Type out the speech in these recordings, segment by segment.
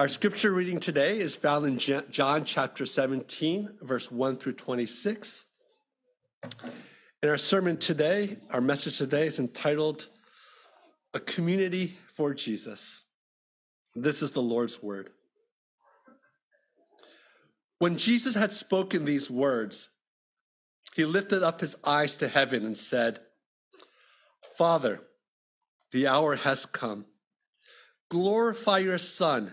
Our scripture reading today is found in John chapter 17, verse 1 through 26. In our sermon today, our message today is entitled A Community for Jesus. This is the Lord's word. When Jesus had spoken these words, he lifted up his eyes to heaven and said, Father, the hour has come. Glorify your Son,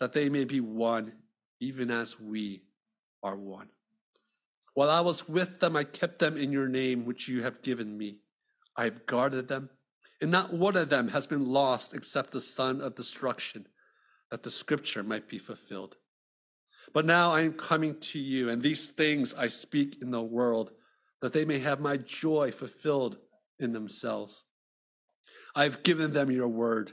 that they may be one, even as we are one. While I was with them, I kept them in your name, which you have given me. I have guarded them, and not one of them has been lost except the son of destruction, that the scripture might be fulfilled. But now I am coming to you, and these things I speak in the world, that they may have my joy fulfilled in themselves. I have given them your word,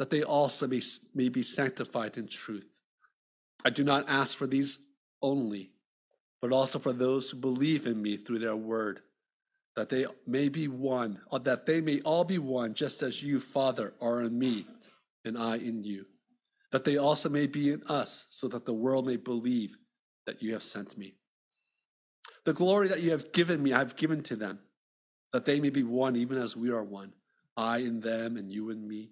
that they also may, may be sanctified in truth. I do not ask for these only, but also for those who believe in me through their word, that they may be one, or that they may all be one, just as you, Father, are in me, and I in you, that they also may be in us, so that the world may believe that you have sent me. The glory that you have given me, I have given to them that they may be one even as we are one, I in them and you in me,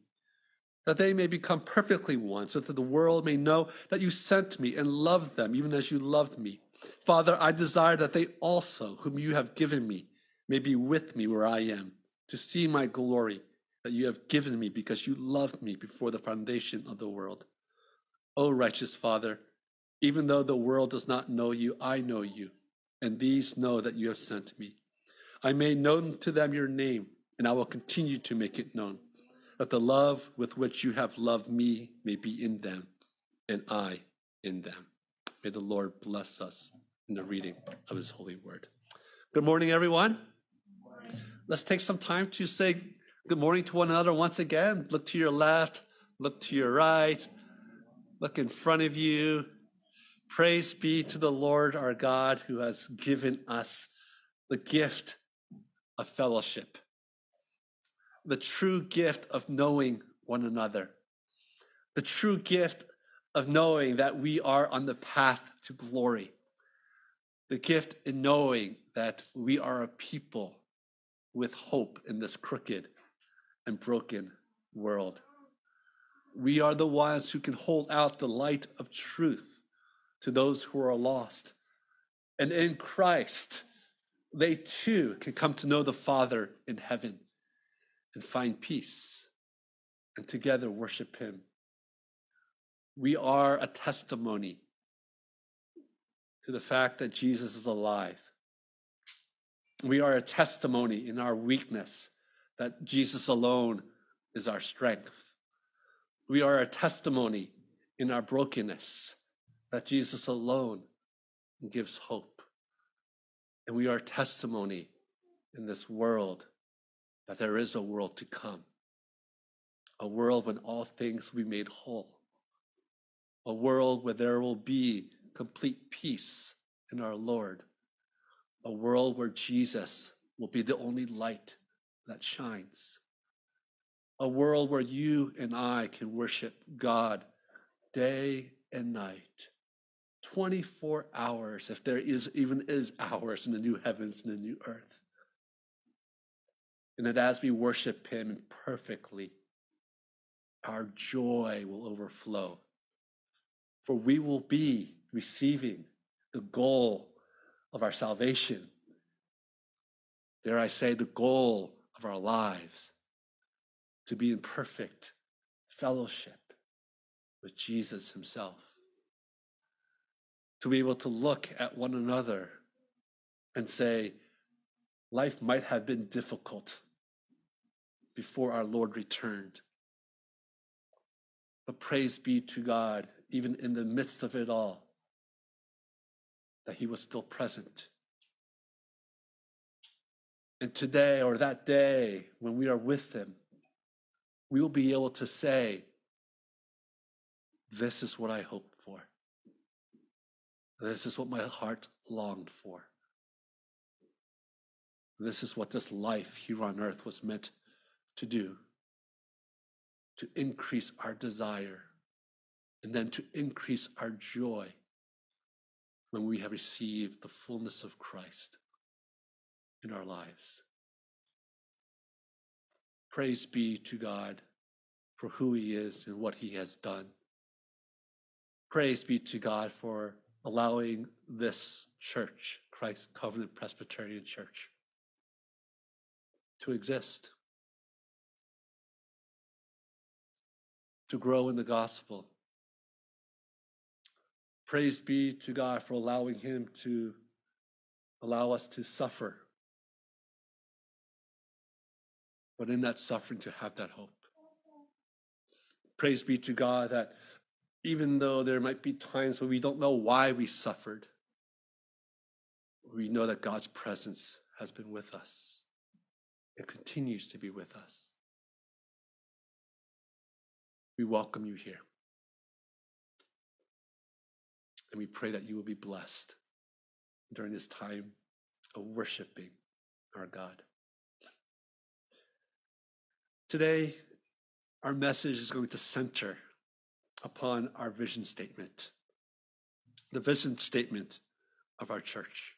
that they may become perfectly one, so that the world may know that you sent me and loved them even as you loved me. Father, I desire that they also, whom you have given me, may be with me where I am, to see my glory that you have given me because you loved me before the foundation of the world. O righteous Father, even though the world does not know you, I know you, and these know that you have sent me. I made known to them your name, and I will continue to make it known, that the love with which you have loved me may be in them, and I in them. May the Lord bless us in the reading of his holy word. Good morning, everyone. Let's take some time to say good morning to one another once again. Look to your left, look to your right, look in front of you. Praise be to the Lord our God who has given us the gift of fellowship, the true gift of knowing one another, the true gift of knowing that we are on the path to glory, the gift in knowing that we are a people with hope in this crooked and broken world. We are the ones who can hold out the light of truth to those who are lost. And in Christ, they too can come to know the Father in heaven and find peace and together worship Him. We are a testimony to the fact that Jesus is alive We are a testimony in our weakness that Jesus alone is our strength. We are a testimony in our brokenness that Jesus alone gives hope. And we are testimony in this world that there is a world to come, a world when all things will be made whole, a world where there will be complete peace in our Lord, a world where Jesus will be the only light that shines, a world where you and I can worship God day and night 24 hours, if there is even is hours in the new heavens and the new earth. And that as we worship Him perfectly, our joy will overflow. For we will be receiving the goal of our salvation. Dare I say, the goal of our lives to be in perfect fellowship with Jesus Himself to be able to look at one another and say, life might have been difficult before our Lord returned. But praise be to God, even in the midst of it all, that He was still present. And today, or that day, when we are with Him, we will be able to say, This is what I hoped for. This is what my heart longed for. This is what this life here on earth was meant to do to increase our desire and then to increase our joy when we have received the fullness of Christ in our lives. Praise be to God for who He is and what He has done. Praise be to God for allowing this church, Christ Covenant Presbyterian Church, to exist, to grow in the gospel. Praise be to God for allowing Him to allow us to suffer, but in that suffering to have that hope. Praise be to God that even though there might be times when we don't know why we suffered, we know that God's presence has been with us. It continues to be with us. We welcome you here. And we pray that you will be blessed during this time of worshiping our God. Today, our message is going to center upon our vision statement, the vision statement of our church.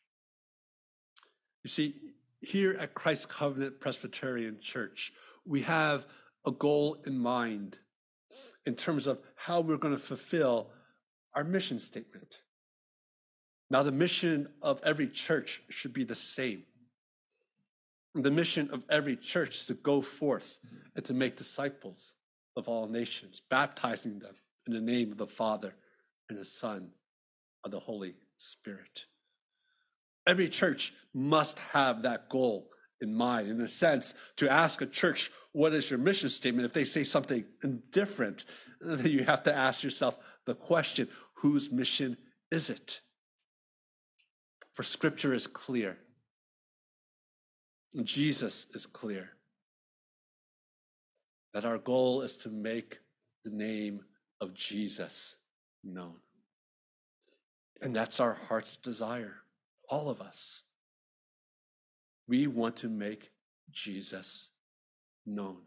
You see, here at Christ Covenant Presbyterian Church, we have a goal in mind in terms of how we're going to fulfill our mission statement. Now, the mission of every church should be the same. The mission of every church is to go forth and to make disciples of all nations, baptizing them in the name of the Father and the Son of the Holy Spirit. Every church must have that goal in mind. In a sense, to ask a church, what is your mission statement? If they say something different, then you have to ask yourself the question, whose mission is it? For scripture is clear. Jesus is clear that our goal is to make the name of Jesus known. And that's our heart's desire, all of us. We want to make Jesus known.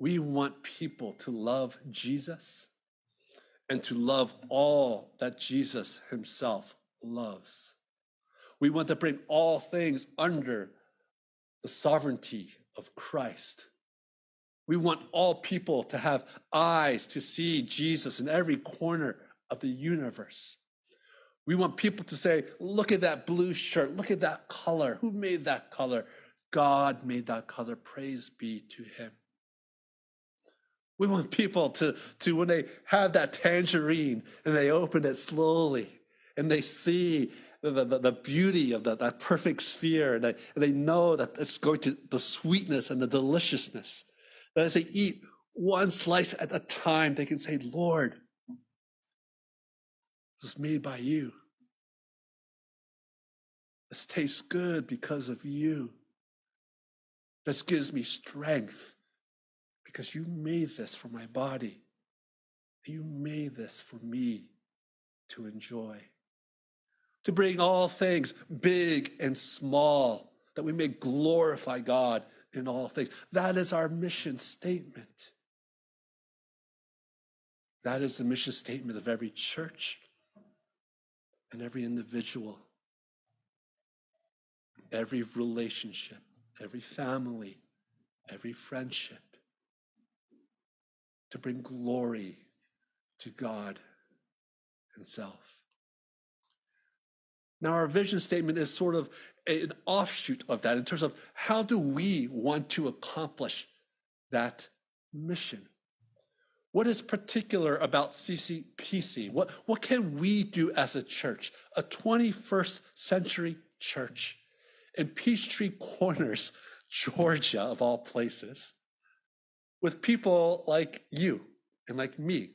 We want people to love Jesus and to love all that Jesus himself loves. We want to bring all things under the sovereignty of Christ. We want all people to have eyes to see Jesus in every corner of the universe. We want people to say, look at that blue shirt, look at that color. Who made that color? God made that color. Praise be to him. We want people to, to when they have that tangerine and they open it slowly and they see the, the, the beauty of the, that perfect sphere, and they, and they know that it's going to the sweetness and the deliciousness. That as they eat one slice at a time, they can say, Lord, is made by you. This tastes good because of you. This gives me strength because you made this for my body. You made this for me to enjoy. To bring all things, big and small, that we may glorify God in all things. That is our mission statement. That is the mission statement of every church and every individual, every relationship, every family, every friendship, to bring glory to God Himself. Now, our vision statement is sort of an offshoot of that in terms of how do we want to accomplish that mission? What is particular about CCPC? What, what can we do as a church, a 21st century church in Peachtree Corners, Georgia, of all places, with people like you and like me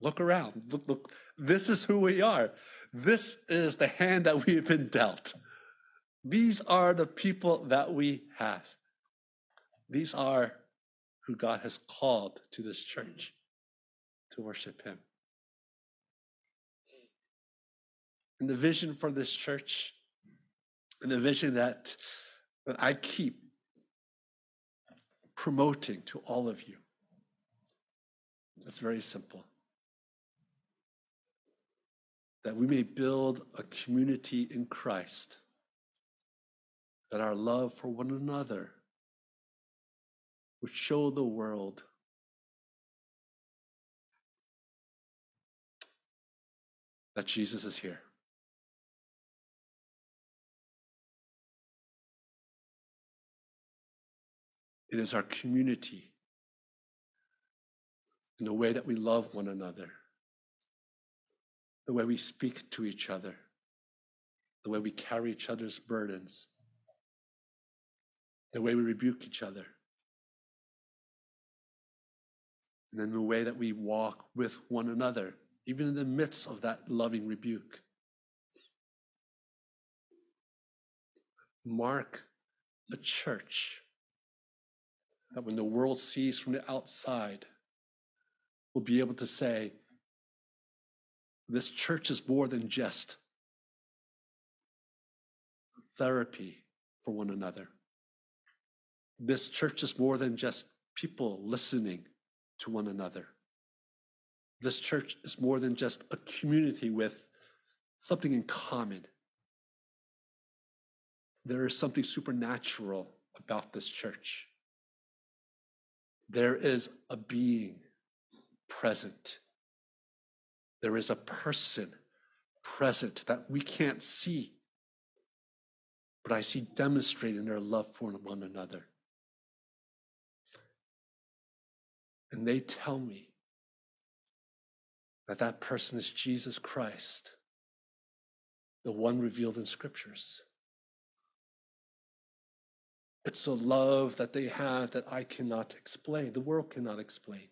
Look around. Look, look. This is who we are. This is the hand that we've been dealt. These are the people that we have. These are who God has called to this church to worship Him. And the vision for this church, and the vision that, that I keep promoting to all of you, it's very simple that we may build a community in Christ, that our love for one another would show the world that Jesus is here. It is our community in the way that we love one another the way we speak to each other, the way we carry each other's burdens, the way we rebuke each other, and then the way that we walk with one another, even in the midst of that loving rebuke. Mark a church that when the world sees from the outside, will be able to say, this church is more than just therapy for one another. This church is more than just people listening to one another. This church is more than just a community with something in common. There is something supernatural about this church. There is a being present there is a person present that we can't see, but I see demonstrating their love for one another. And they tell me that that person is Jesus Christ, the one revealed in scriptures. It's a love that they have that I cannot explain, the world cannot explain.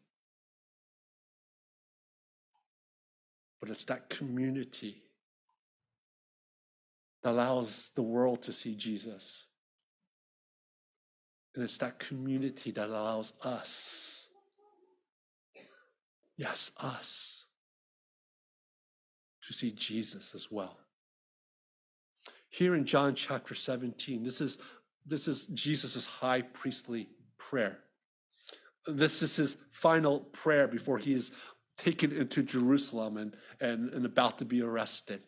but it's that community that allows the world to see Jesus. And it's that community that allows us, yes, us, to see Jesus as well. Here in John chapter 17, this is, this is Jesus' high priestly prayer. This is his final prayer before he is taken into Jerusalem and, and, and about to be arrested.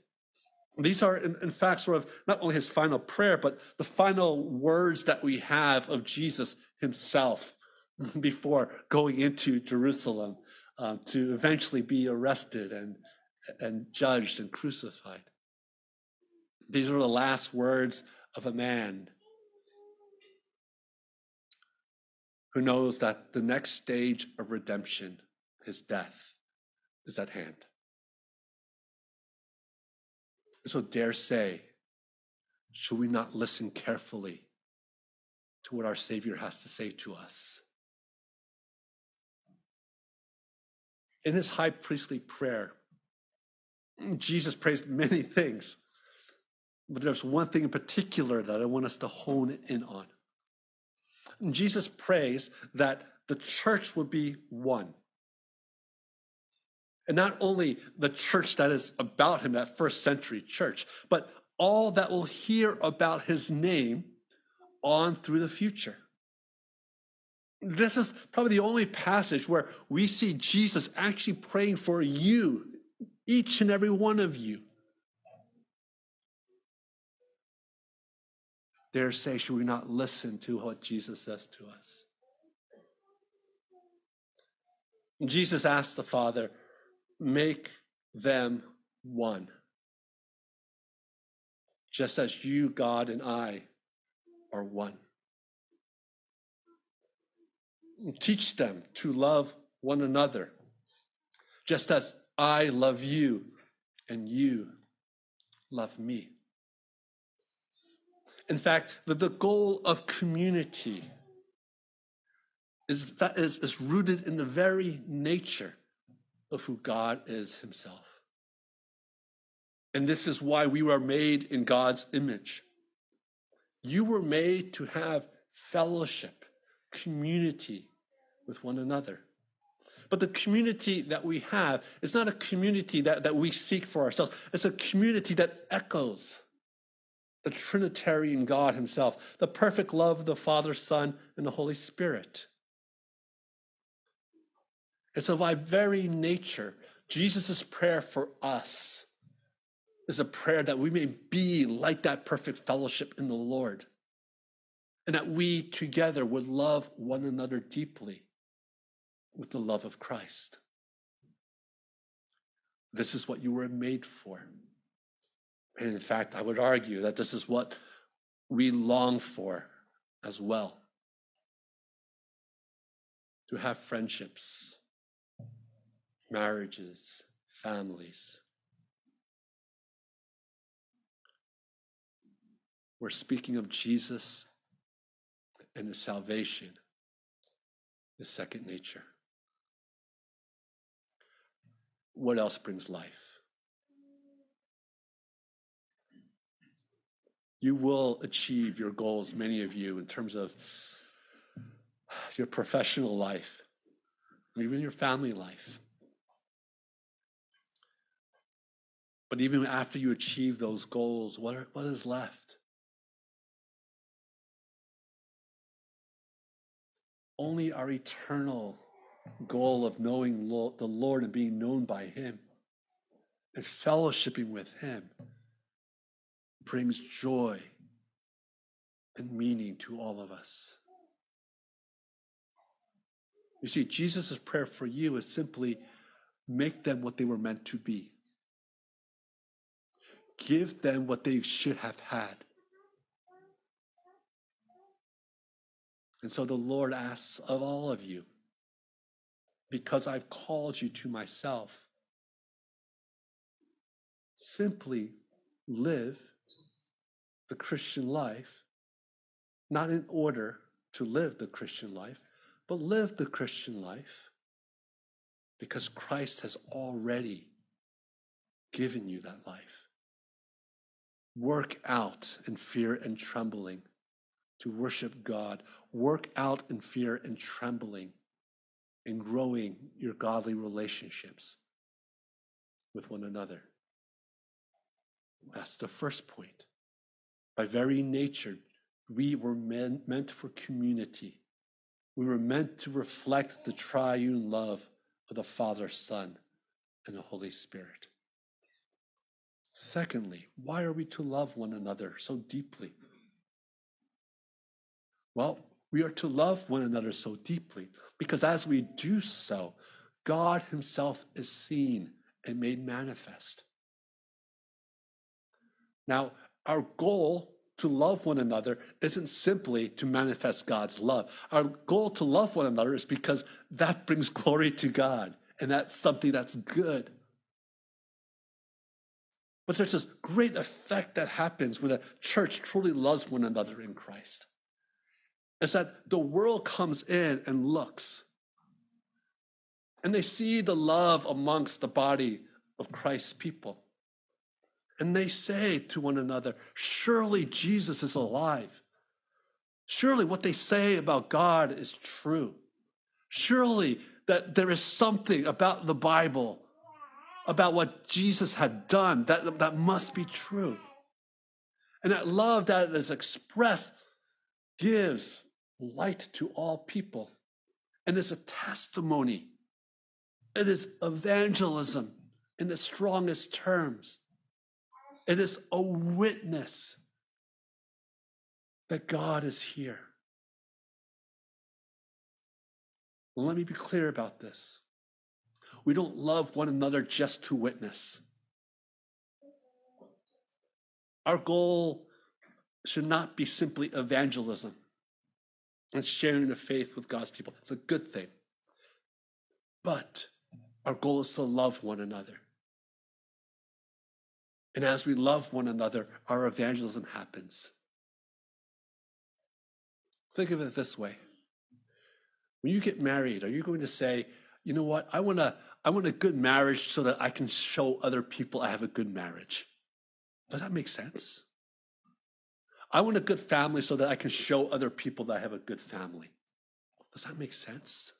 These are, in, in, fact, sort of not only his final prayer, but the final words that we have of Jesus himself before going into Jerusalem um, to eventually be arrested and, and judged and crucified. These are the last words of a man who knows that the next stage of redemption, his death, is at hand. So dare say, should we not listen carefully to what our Savior has to say to us? In his high priestly prayer, Jesus prays many things, but there's one thing in particular that I want us to hone in on. Jesus prays that the church would be one. And not only the church that is about him, that first century church, but all that will hear about his name on through the future. This is probably the only passage where we see Jesus actually praying for you, each and every one of you. Dare say, should we not listen to what Jesus says to us? Jesus asked the Father, make them one. Just as you, God, and I are one. Teach them to love one another, just as I love you and you love me. In fact, the, goal of community is, that is, is rooted in the very nature of who God is Himself. And this is why we were made in God's image. You were made to have fellowship, community with one another. But the community that we have is not a community that, that we seek for ourselves, it's a community that echoes the Trinitarian God Himself, the perfect love of the Father, Son, and the Holy Spirit. And so, by very nature, Jesus' prayer for us is a prayer that we may be like that perfect fellowship in the Lord, and that we together would love one another deeply with the love of Christ. This is what you were made for. And in fact, I would argue that this is what we long for as well to have friendships, marriages, families. We're speaking of Jesus and his salvation, his second nature. What else brings life? you will achieve your goals, many of you, in terms of your professional life, even your family life. But even after you achieve those goals, what, are, what is left? Only our eternal goal of knowing the Lord and being known by Him and fellowshipping with Him brings joy and meaning to all of us. You see, Jesus' prayer for you is simply make them what they were meant to be. Give them what they should have had. And so the Lord asks of all of you, because I've called you to myself, simply live the Christian life, not in order to live the Christian life, but live the Christian life because Christ has already given you that life. Work out in fear and trembling to worship God. Work out in fear and trembling in growing your godly relationships with one another. That's the first point. By very nature, we were meant, meant for community. We were meant to reflect the triune love of the Father, Son, and the Holy Spirit. Secondly, why are we to love one another so deeply? Well, we are to love one another so deeply because as we do so, God Himself is seen and made manifest. Now, our goal to love one another isn't simply to manifest God's love. Our goal to love one another is because that brings glory to God, and that's something that's good. But there's this great effect that happens when a church truly loves one another in Christ. Is that the world comes in and looks, and they see the love amongst the body of Christ's people. And they say to one another, Surely Jesus is alive. Surely what they say about God is true. Surely that there is something about the Bible, about what Jesus had done, that, that must be true. And that love that is expressed gives light to all people and is a testimony. It is evangelism in its strongest terms. It is a witness that God is here. Let me be clear about this. We don't love one another just to witness. Our goal should not be simply evangelism and sharing the faith with God's people. It's a good thing. But our goal is to love one another. And as we love one another, our evangelism happens. Think of it this way. When you get married, are you going to say, you know what, I want a, I want a good marriage so that I can show other people I have a good marriage? Does that make sense? I want a good family so that I can show other people that I have a good family. Does that make sense?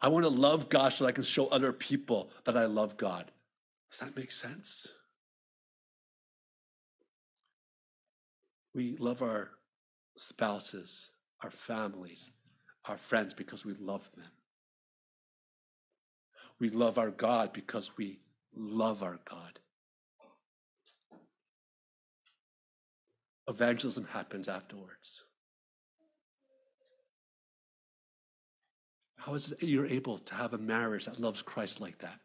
I want to love God so that I can show other people that I love God. Does that make sense? We love our spouses, our families, our friends because we love them. We love our God because we love our God. Evangelism happens afterwards. How is it you're able to have a marriage that loves Christ like that?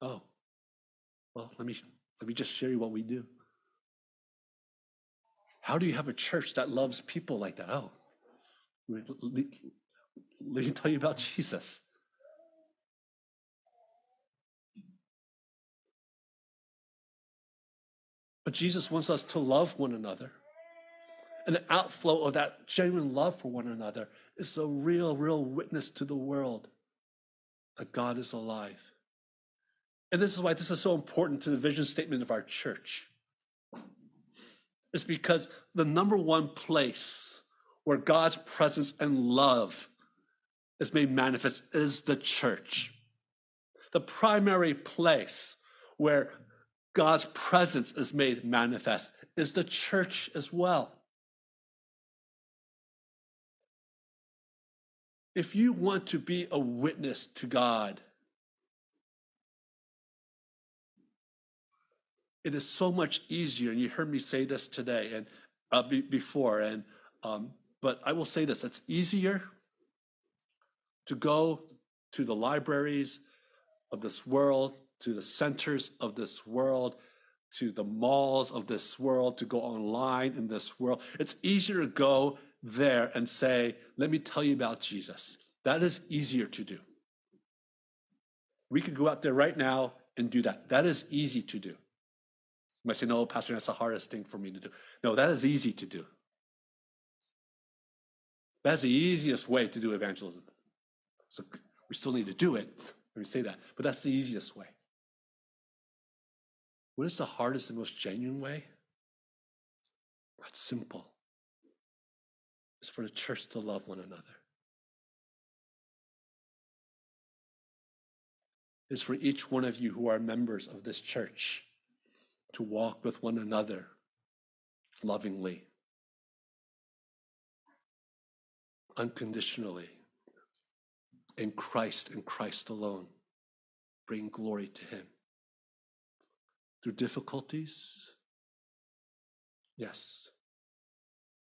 Oh, well, let me let me just share you what we do. How do you have a church that loves people like that? Oh, let me tell you about Jesus. But Jesus wants us to love one another. And the outflow of that genuine love for one another is a real, real witness to the world that God is alive. And this is why this is so important to the vision statement of our church. It's because the number one place where God's presence and love is made manifest is the church. The primary place where God's presence is made manifest is the church as well. If you want to be a witness to God, it is so much easier. And you heard me say this today and uh, be, before, and um, but I will say this: it's easier to go to the libraries of this world, to the centers of this world, to the malls of this world, to go online in this world. It's easier to go there and say, Let me tell you about Jesus. That is easier to do. We could go out there right now and do that. That is easy to do. You might say, No, Pastor, that's the hardest thing for me to do. No, that is easy to do. That's the easiest way to do evangelism. So we still need to do it. Let me say that. But that's the easiest way. What is the hardest and most genuine way? That's simple is for the church to love one another. It's for each one of you who are members of this church to walk with one another lovingly, unconditionally, in Christ and Christ alone, bring glory to Him. Through difficulties, yes,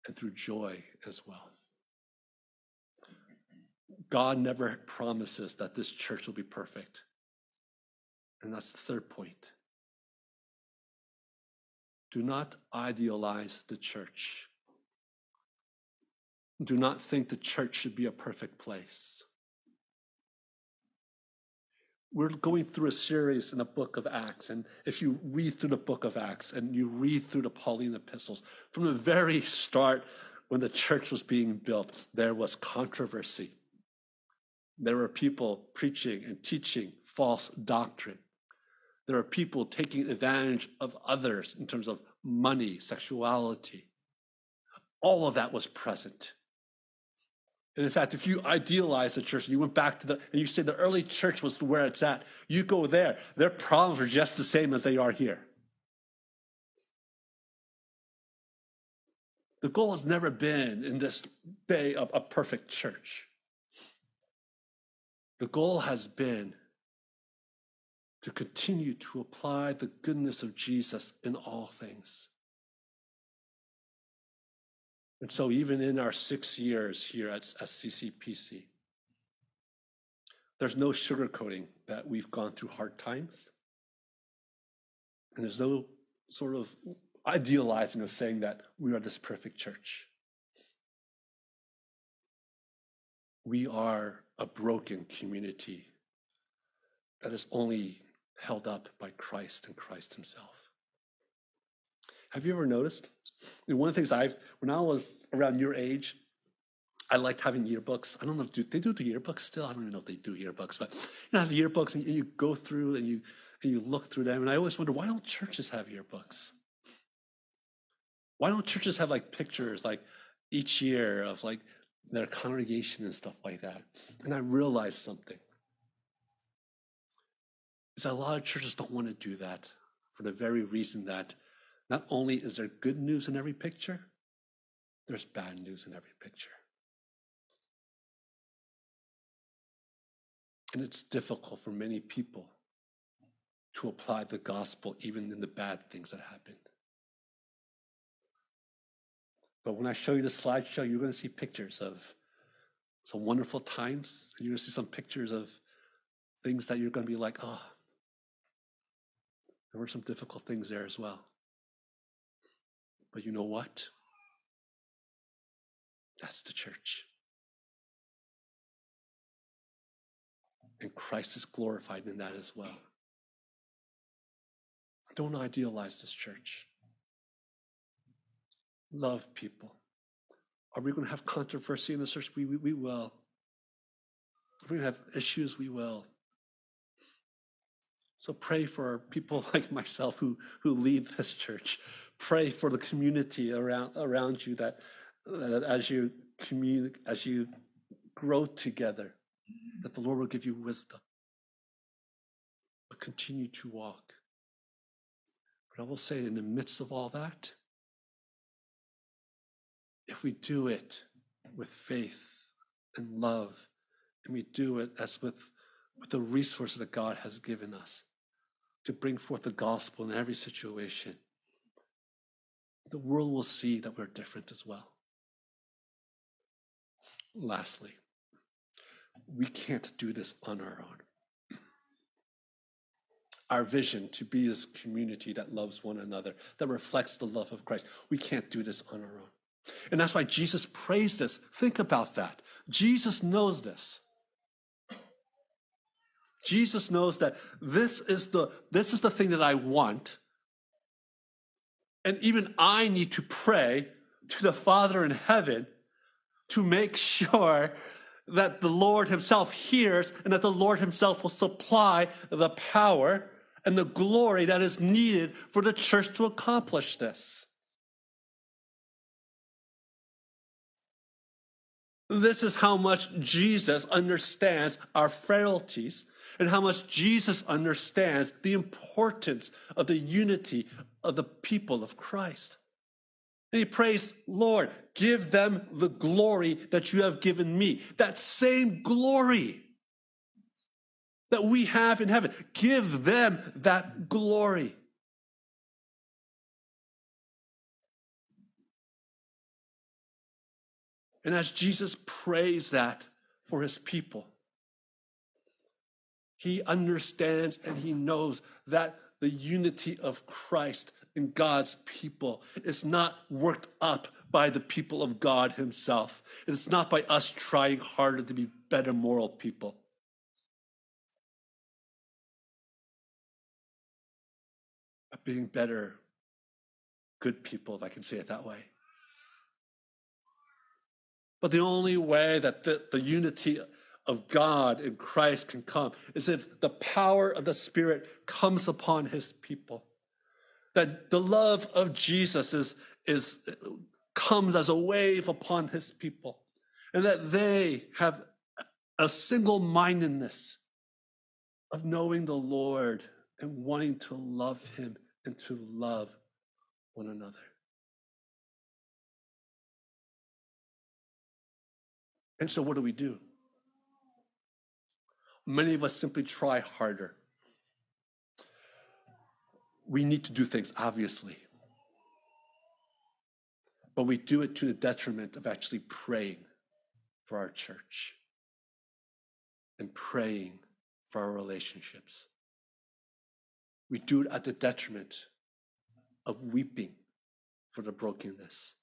and through joy as well. God never promises that this church will be perfect. And that's the third point. Do not idealize the church. Do not think the church should be a perfect place. We're going through a series in the book of Acts. And if you read through the book of Acts and you read through the Pauline epistles, from the very start, when the church was being built, there was controversy. There were people preaching and teaching false doctrine. There are people taking advantage of others in terms of money, sexuality. All of that was present. And in fact, if you idealize the church, you went back to the, and you say the early church was where it's at, you go there, their problems are just the same as they are here. The goal has never been in this day of a perfect church. The goal has been to continue to apply the goodness of Jesus in all things. And so, even in our six years here at, at CCPC, there's no sugarcoating that we've gone through hard times. And there's no sort of idealizing of saying that we are this perfect church. We are a broken community that is only held up by Christ and Christ Himself. Have you ever noticed? one of the things I've, when I was around your age, I liked having yearbooks. I don't know if do, they do the yearbooks still. I don't even know if they do yearbooks, but you know, have yearbooks and you go through and you and you look through them. And I always wonder why don't churches have yearbooks? Why don't churches have like pictures like each year of like their congregation and stuff like that? And I realized something. Is that a lot of churches don't want to do that for the very reason that not only is there good news in every picture, there's bad news in every picture. And it's difficult for many people to apply the gospel even in the bad things that happen. But when I show you the slideshow, you're going to see pictures of some wonderful times, and you're going to see some pictures of things that you're going to be like, oh, there were some difficult things there as well. But you know what? That's the church. And Christ is glorified in that as well. Don't idealize this church. Love people. Are we going to have controversy in the church? We, we, we will. Are we have issues? We will. So pray for people like myself who, who lead this church. Pray for the community around, around you that, that as you communicate, as you grow together, that the Lord will give you wisdom. But continue to walk. But I will say, in the midst of all that, if we do it with faith and love, and we do it as with, with the resources that God has given us to bring forth the gospel in every situation, the world will see that we're different as well. Lastly, we can't do this on our own. Our vision to be this community that loves one another, that reflects the love of Christ, we can't do this on our own. And that's why Jesus prays this. Think about that. Jesus knows this. Jesus knows that this is the, this is the thing that I want. And even I need to pray to the Father in heaven to make sure that the Lord Himself hears and that the Lord Himself will supply the power and the glory that is needed for the church to accomplish this. This is how much Jesus understands our frailties and how much Jesus understands the importance of the unity of the people of Christ. And he prays, Lord, give them the glory that you have given me. That same glory that we have in heaven. Give them that glory. And as Jesus prays that for his people, he understands and he knows that the unity of Christ in God's people. is not worked up by the people of God Himself. And it's not by us trying harder to be better moral people. But being better, good people, if I can say it that way. But the only way that the, the unity of God in Christ can come is if the power of the Spirit comes upon his people. That the love of Jesus is, is, comes as a wave upon his people. And that they have a single mindedness of knowing the Lord and wanting to love him and to love one another. And so, what do we do? Many of us simply try harder. We need to do things, obviously. But we do it to the detriment of actually praying for our church and praying for our relationships. We do it at the detriment of weeping for the brokenness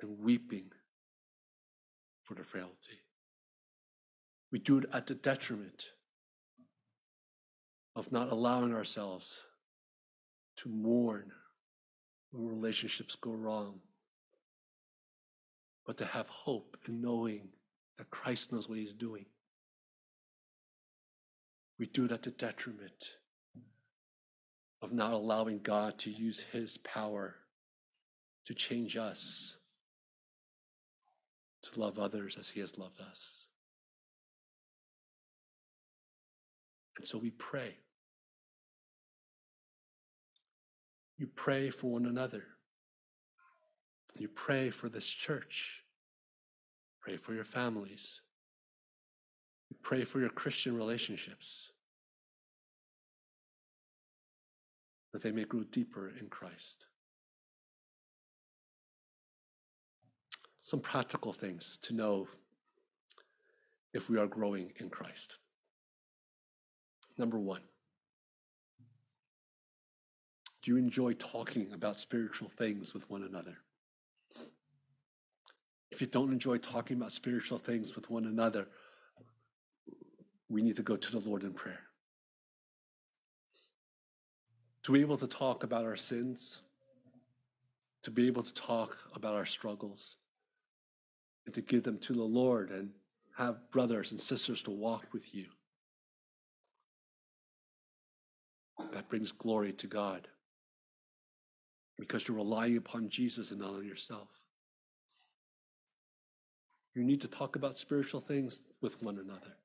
and weeping for the frailty. We do it at the detriment of not allowing ourselves to mourn when relationships go wrong, but to have hope in knowing that Christ knows what he's doing. We do it at the detriment of not allowing God to use his power to change us, to love others as he has loved us. And so we pray. You pray for one another. You pray for this church. Pray for your families. You pray for your Christian relationships. That they may grow deeper in Christ. Some practical things to know if we are growing in Christ. Number one, do you enjoy talking about spiritual things with one another? If you don't enjoy talking about spiritual things with one another, we need to go to the Lord in prayer. To be able to talk about our sins, to be able to talk about our struggles, and to give them to the Lord and have brothers and sisters to walk with you. That brings glory to God because you're relying upon Jesus and not on yourself. You need to talk about spiritual things with one another.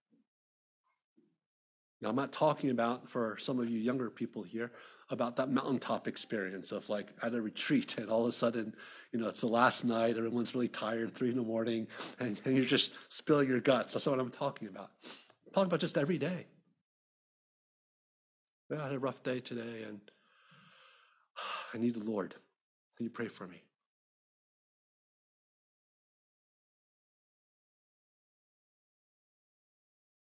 Now, I'm not talking about, for some of you younger people here, about that mountaintop experience of like at a retreat and all of a sudden, you know, it's the last night, everyone's really tired, three in the morning, and, and you're just spilling your guts. That's not what I'm talking about. I'm talking about just every day. I had a rough day today and I need the Lord. Can you pray for me?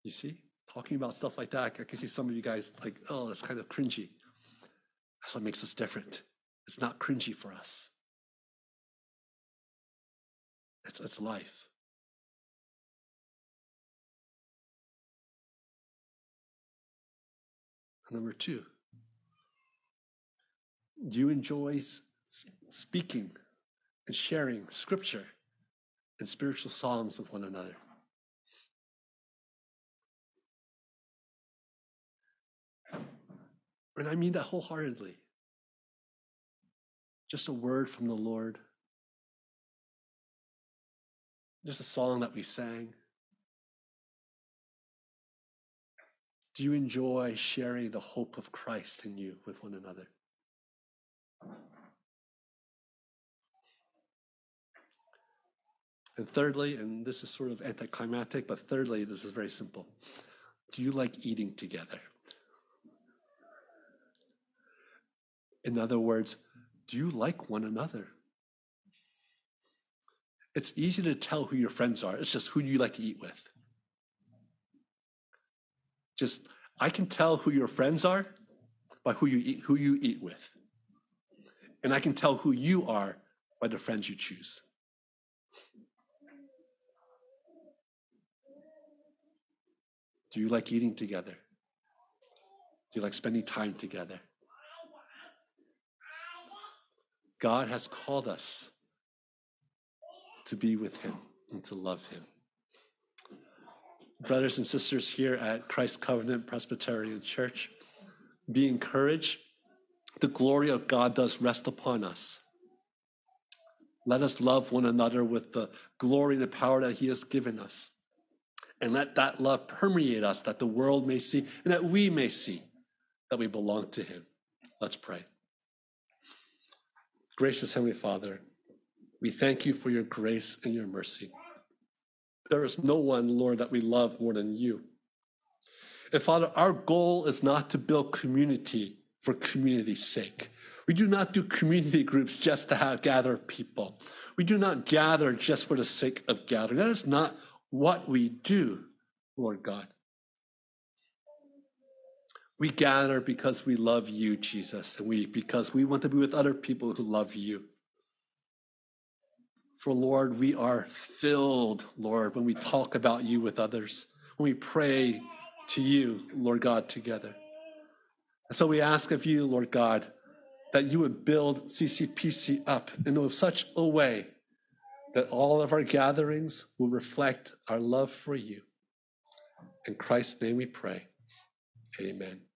You see, talking about stuff like that, I can see some of you guys like, oh, that's kind of cringy. That's what makes us different. It's not cringy for us. It's, it's life. Number two, do you enjoy speaking and sharing scripture and spiritual songs with one another? And I mean that wholeheartedly. Just a word from the Lord, just a song that we sang. Do you enjoy sharing the hope of Christ in you with one another? And thirdly, and this is sort of anticlimactic, but thirdly, this is very simple. Do you like eating together? In other words, do you like one another? It's easy to tell who your friends are. It's just who you like to eat with? Just, I can tell who your friends are by who you eat, who you eat with. And I can tell who you are by the friends you choose. Do you like eating together? Do you like spending time together? God has called us to be with Him and to love Him. Brothers and sisters here at Christ Covenant Presbyterian Church, be encouraged. The glory of God does rest upon us. Let us love one another with the glory and the power that He has given us. And let that love permeate us that the world may see and that we may see that we belong to Him. Let's pray. Gracious Heavenly Father, we thank you for your grace and your mercy. There is no one, Lord, that we love more than you. And Father, our goal is not to build community for community's sake. We do not do community groups just to have, gather people. We do not gather just for the sake of gathering. That is not what we do, Lord God. We gather because we love you, Jesus, and we because we want to be with other people who love you. For Lord, we are filled, Lord, when we talk about you with others, when we pray to you, Lord God, together. And so we ask of you, Lord God, that you would build CCPC up in such a way that all of our gatherings will reflect our love for you. In Christ's name we pray. Amen.